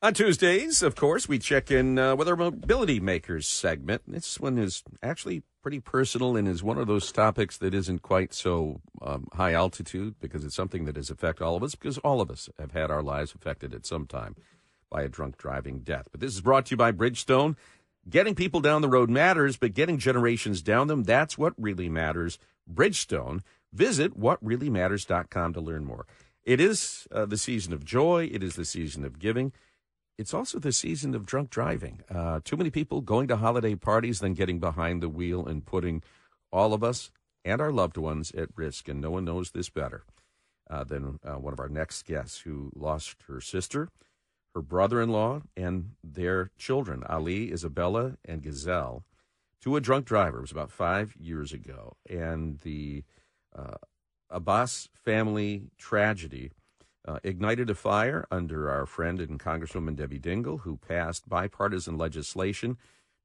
On Tuesdays, of course, we check in uh, with our Mobility Makers segment. This one is actually pretty personal and is one of those topics that isn't quite so um, high altitude because it's something that has affected all of us because all of us have had our lives affected at some time by a drunk driving death. But this is brought to you by Bridgestone. Getting people down the road matters, but getting generations down them, that's what really matters. Bridgestone. Visit whatreallymatters.com to learn more. It is uh, the season of joy. It is the season of giving it's also the season of drunk driving. Uh, too many people going to holiday parties, then getting behind the wheel and putting all of us and our loved ones at risk. And no one knows this better uh, than uh, one of our next guests who lost her sister, her brother in law, and their children, Ali, Isabella, and Giselle, to a drunk driver. It was about five years ago. And the uh, Abbas family tragedy uh, ignited a fire under our friend and Congresswoman Debbie Dingell, who passed bipartisan legislation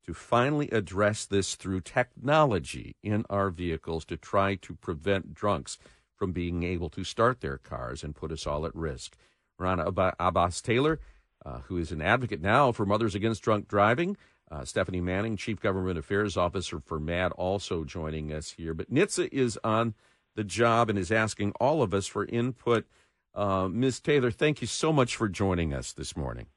to finally address this through technology in our vehicles to try to prevent drunks from being able to start their cars and put us all at risk. Rana Abbas Taylor, uh, who is an advocate now for Mothers Against Drunk Driving, uh, Stephanie Manning, Chief Government Affairs Officer for MADD, also joining us here. But NHTSA is on the job and is asking all of us for input uh, Ms. Taylor, thank you so much for joining us this morning.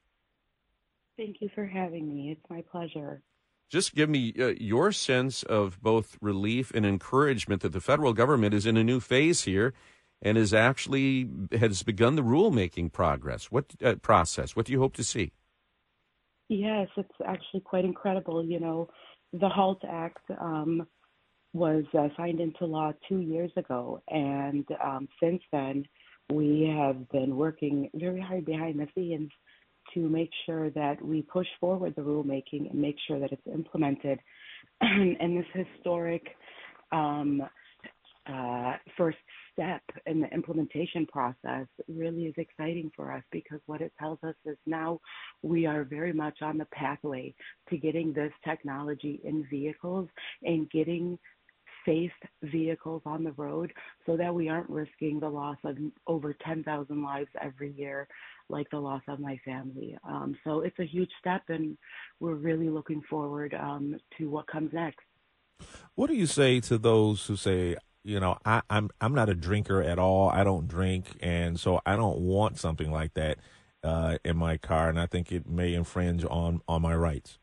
Thank you for having me. It's my pleasure. Just give me uh, your sense of both relief and encouragement that the federal government is in a new phase here and is actually has begun the rulemaking progress. What uh, process? What do you hope to see? Yes, it's actually quite incredible. You know, the HALT Act um, was uh, signed into law two years ago, and um, since then, we have been working very hard behind the scenes to make sure that we push forward the rulemaking and make sure that it's implemented. and this historic um, uh, first step in the implementation process really is exciting for us because what it tells us is now we are very much on the pathway to getting this technology in vehicles and getting safe vehicles on the road so that we aren't risking the loss of over 10,000 lives every year, like the loss of my family. Um, so it's a huge step, and we're really looking forward um, to what comes next. What do you say to those who say, you know, I, I'm I'm not a drinker at all. I don't drink, and so I don't want something like that uh, in my car, and I think it may infringe on on my rights.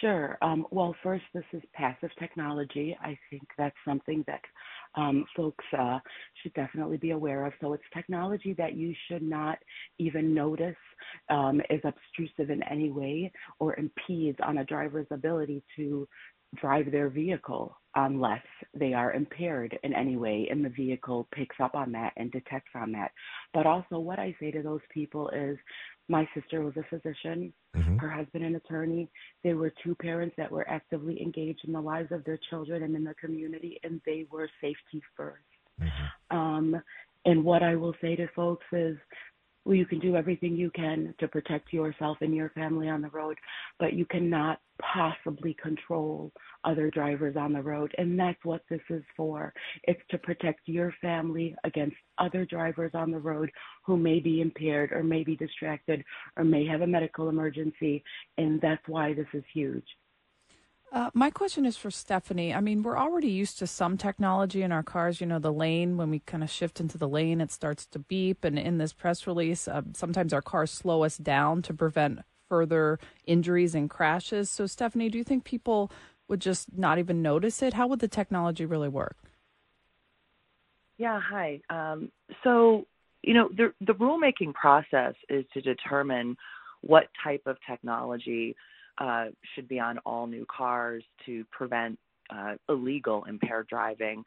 Sure. Um, well, first, this is passive technology. I think that's something that um, folks uh, should definitely be aware of. So it's technology that you should not even notice um, is obtrusive in any way or impedes on a driver's ability to drive their vehicle unless they are impaired in any way and the vehicle picks up on that and detects on that. But also, what I say to those people is my sister was a physician, mm-hmm. her husband an attorney. They were two parents that were actively engaged in the lives of their children and in the community, and they were safety 1st mm-hmm. um, and what I will say to folks is well, you can do everything you can to protect yourself and your family on the road, but you cannot possibly control other drivers on the road. And that's what this is for. It's to protect your family against other drivers on the road who may be impaired or may be distracted or may have a medical emergency. And that's why this is huge. Uh, my question is for Stephanie. I mean, we're already used to some technology in our cars. You know, the lane, when we kind of shift into the lane, it starts to beep. And in this press release, uh, sometimes our cars slow us down to prevent further injuries and crashes. So, Stephanie, do you think people would just not even notice it? How would the technology really work? Yeah, hi. Um, so, you know, the, the rulemaking process is to determine what type of technology uh, should be on all new cars to prevent uh, illegal impaired driving.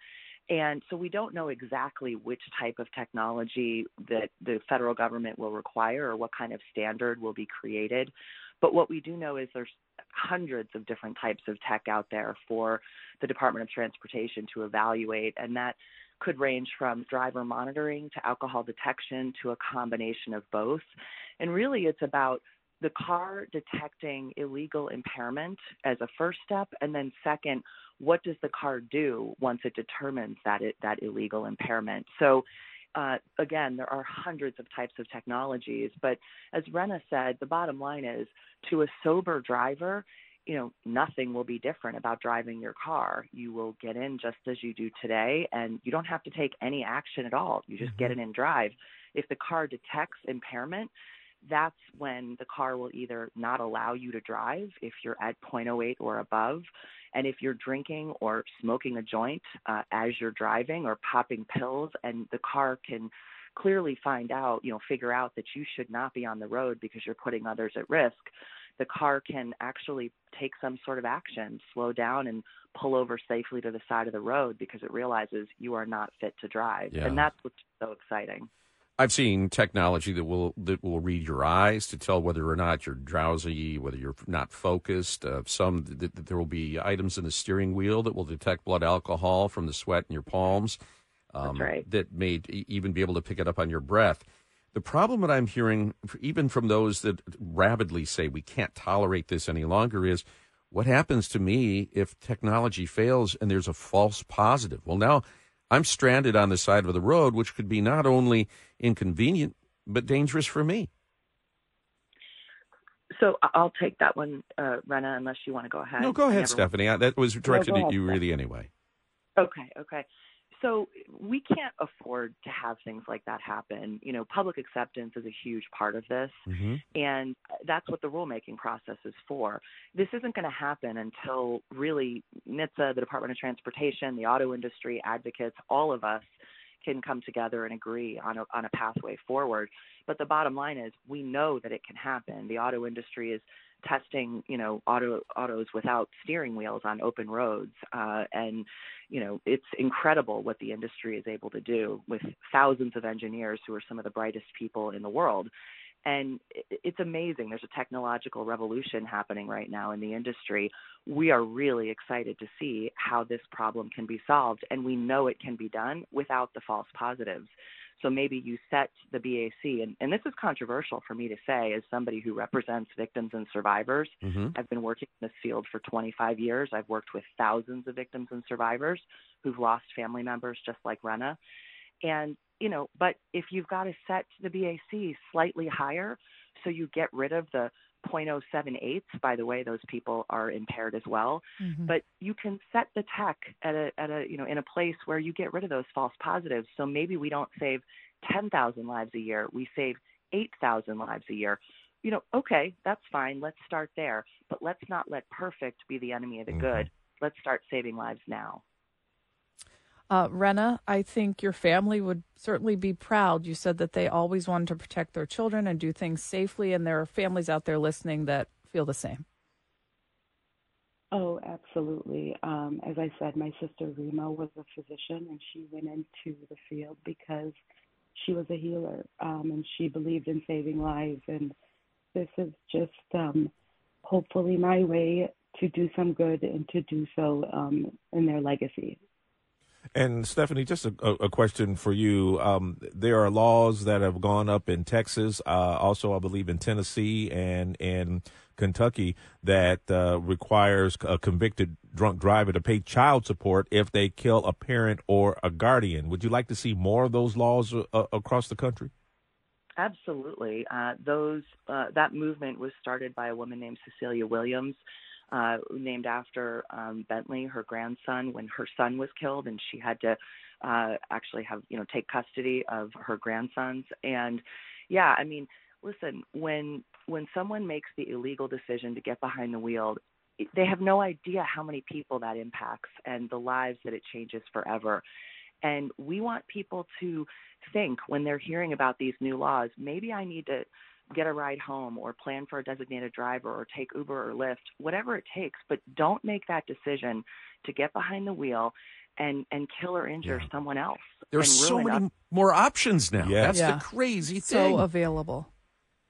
And so we don't know exactly which type of technology that the federal government will require or what kind of standard will be created. But what we do know is there's hundreds of different types of tech out there for the Department of Transportation to evaluate, and that could range from driver monitoring to alcohol detection to a combination of both. And really, it's about the car detecting illegal impairment as a first step, and then second, what does the car do once it determines that it that illegal impairment? So uh, again, there are hundreds of types of technologies, but as Rana said, the bottom line is to a sober driver, you know, nothing will be different about driving your car. You will get in just as you do today, and you don't have to take any action at all. You just mm-hmm. get in and drive. If the car detects impairment, that's when the car will either not allow you to drive if you're at 0.08 or above. And if you're drinking or smoking a joint uh, as you're driving or popping pills, and the car can clearly find out, you know, figure out that you should not be on the road because you're putting others at risk, the car can actually take some sort of action, slow down and pull over safely to the side of the road because it realizes you are not fit to drive. Yeah. And that's what's so exciting. I've seen technology that will that will read your eyes to tell whether or not you're drowsy, whether you're not focused. Uh, some th- there will be items in the steering wheel that will detect blood alcohol from the sweat in your palms. Um, right. That may even be able to pick it up on your breath. The problem that I'm hearing, even from those that rabidly say we can't tolerate this any longer, is what happens to me if technology fails and there's a false positive? Well, now I'm stranded on the side of the road, which could be not only inconvenient, but dangerous for me. So I'll take that one, uh, Rana, unless you want to go ahead. No, go ahead, Stephanie. I, that was directed no, at you, really, anyway. Okay, okay so we can't afford to have things like that happen. You know, public acceptance is a huge part of this, mm-hmm. and that's what the rulemaking process is for. This isn't going to happen until really NHTSA, the Department of Transportation, the auto industry, advocates, all of us can come together and agree on a, on a pathway forward. But the bottom line is we know that it can happen. The auto industry is testing, you know, auto autos without steering wheels on open roads, uh, and you know, it's incredible what the industry is able to do with thousands of engineers who are some of the brightest people in the world. And it's amazing. There's a technological revolution happening right now in the industry. We are really excited to see how this problem can be solved, and we know it can be done without the false positives. So maybe you set the BAC, and, and this is controversial for me to say as somebody who represents victims and survivors. Mm-hmm. I've been working in this field for 25 years. I've worked with thousands of victims and survivors who've lost family members just like Rana. And, you know, but if you've got to set the BAC slightly higher so you get rid of the 0.078 by the way those people are impaired as well. Mm-hmm. but you can set the tech at a at a you know in a place where you get rid of those false positives. So maybe we don't save 10,000 lives a year. We save 8,000 lives a year. You know okay that's fine. Let's start there. But let's not let perfect be the enemy of the mm-hmm. good. Let's start saving lives now uh, Rana, I think your family would certainly be proud. You said that they always wanted to protect their children and do things safely, and there are families out there listening that feel the same. Oh, absolutely. Um, as I said, my sister Rima was a physician, and she went into the field because she was a healer, um, and she believed in saving lives. And this is just um, hopefully my way to do some good and to do so um, in their legacy. And Stephanie, just a, a question for you. Um, there are laws that have gone up in Texas, uh, also I believe in Tennessee and in Kentucky that uh, requires a convicted drunk driver to pay child support if they kill a parent or a guardian. Would you like to see more of those laws uh, across the country? Absolutely. Uh, those uh, that movement was started by a woman named Cecilia Williams uh, named after um, Bentley, her grandson, when her son was killed, and she had to uh, actually have you know take custody of her grandsons. And yeah, I mean, listen, when when someone makes the illegal decision to get behind the wheel, they have no idea how many people that impacts and the lives that it changes forever. And we want people to think when they're hearing about these new laws, maybe I need to get a ride home or plan for a designated driver or take Uber or Lyft, whatever it takes, but don't make that decision to get behind the wheel and and kill or injure yeah. someone else. There's so many up. more options now. Yeah. That's yeah. the crazy thing. So available.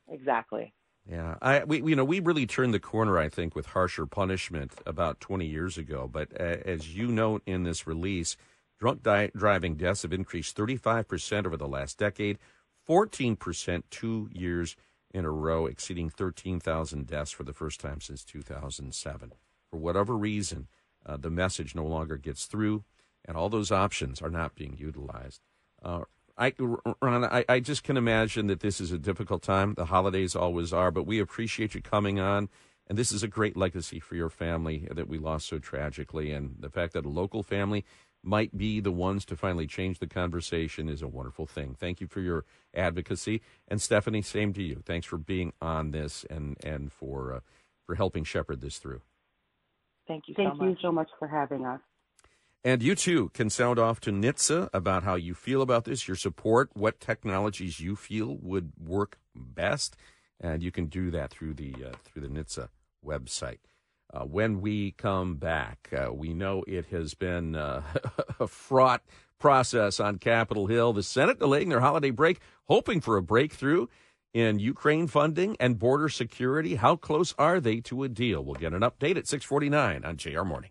Exactly. Yeah, I we you know we really turned the corner I think with harsher punishment about 20 years ago, but uh, as you note in this release, drunk di- driving deaths have increased 35% over the last decade. 14% two years in a row, exceeding 13,000 deaths for the first time since 2007. For whatever reason, uh, the message no longer gets through, and all those options are not being utilized. Uh, I, Ron, I, I just can imagine that this is a difficult time. The holidays always are, but we appreciate you coming on. And this is a great legacy for your family that we lost so tragically. And the fact that a local family might be the ones to finally change the conversation is a wonderful thing. Thank you for your advocacy. And Stephanie, same to you. Thanks for being on this and, and for, uh, for helping shepherd this through. Thank you Thank so you much. so much for having us. And you too can sound off to NHTSA about how you feel about this, your support, what technologies you feel would work best, and you can do that through the uh, through the NHTSA website. Uh, when we come back, uh, we know it has been uh, a fraught process on Capitol Hill. The Senate delaying their holiday break, hoping for a breakthrough in Ukraine funding and border security. How close are they to a deal? We'll get an update at 649 on JR Morning.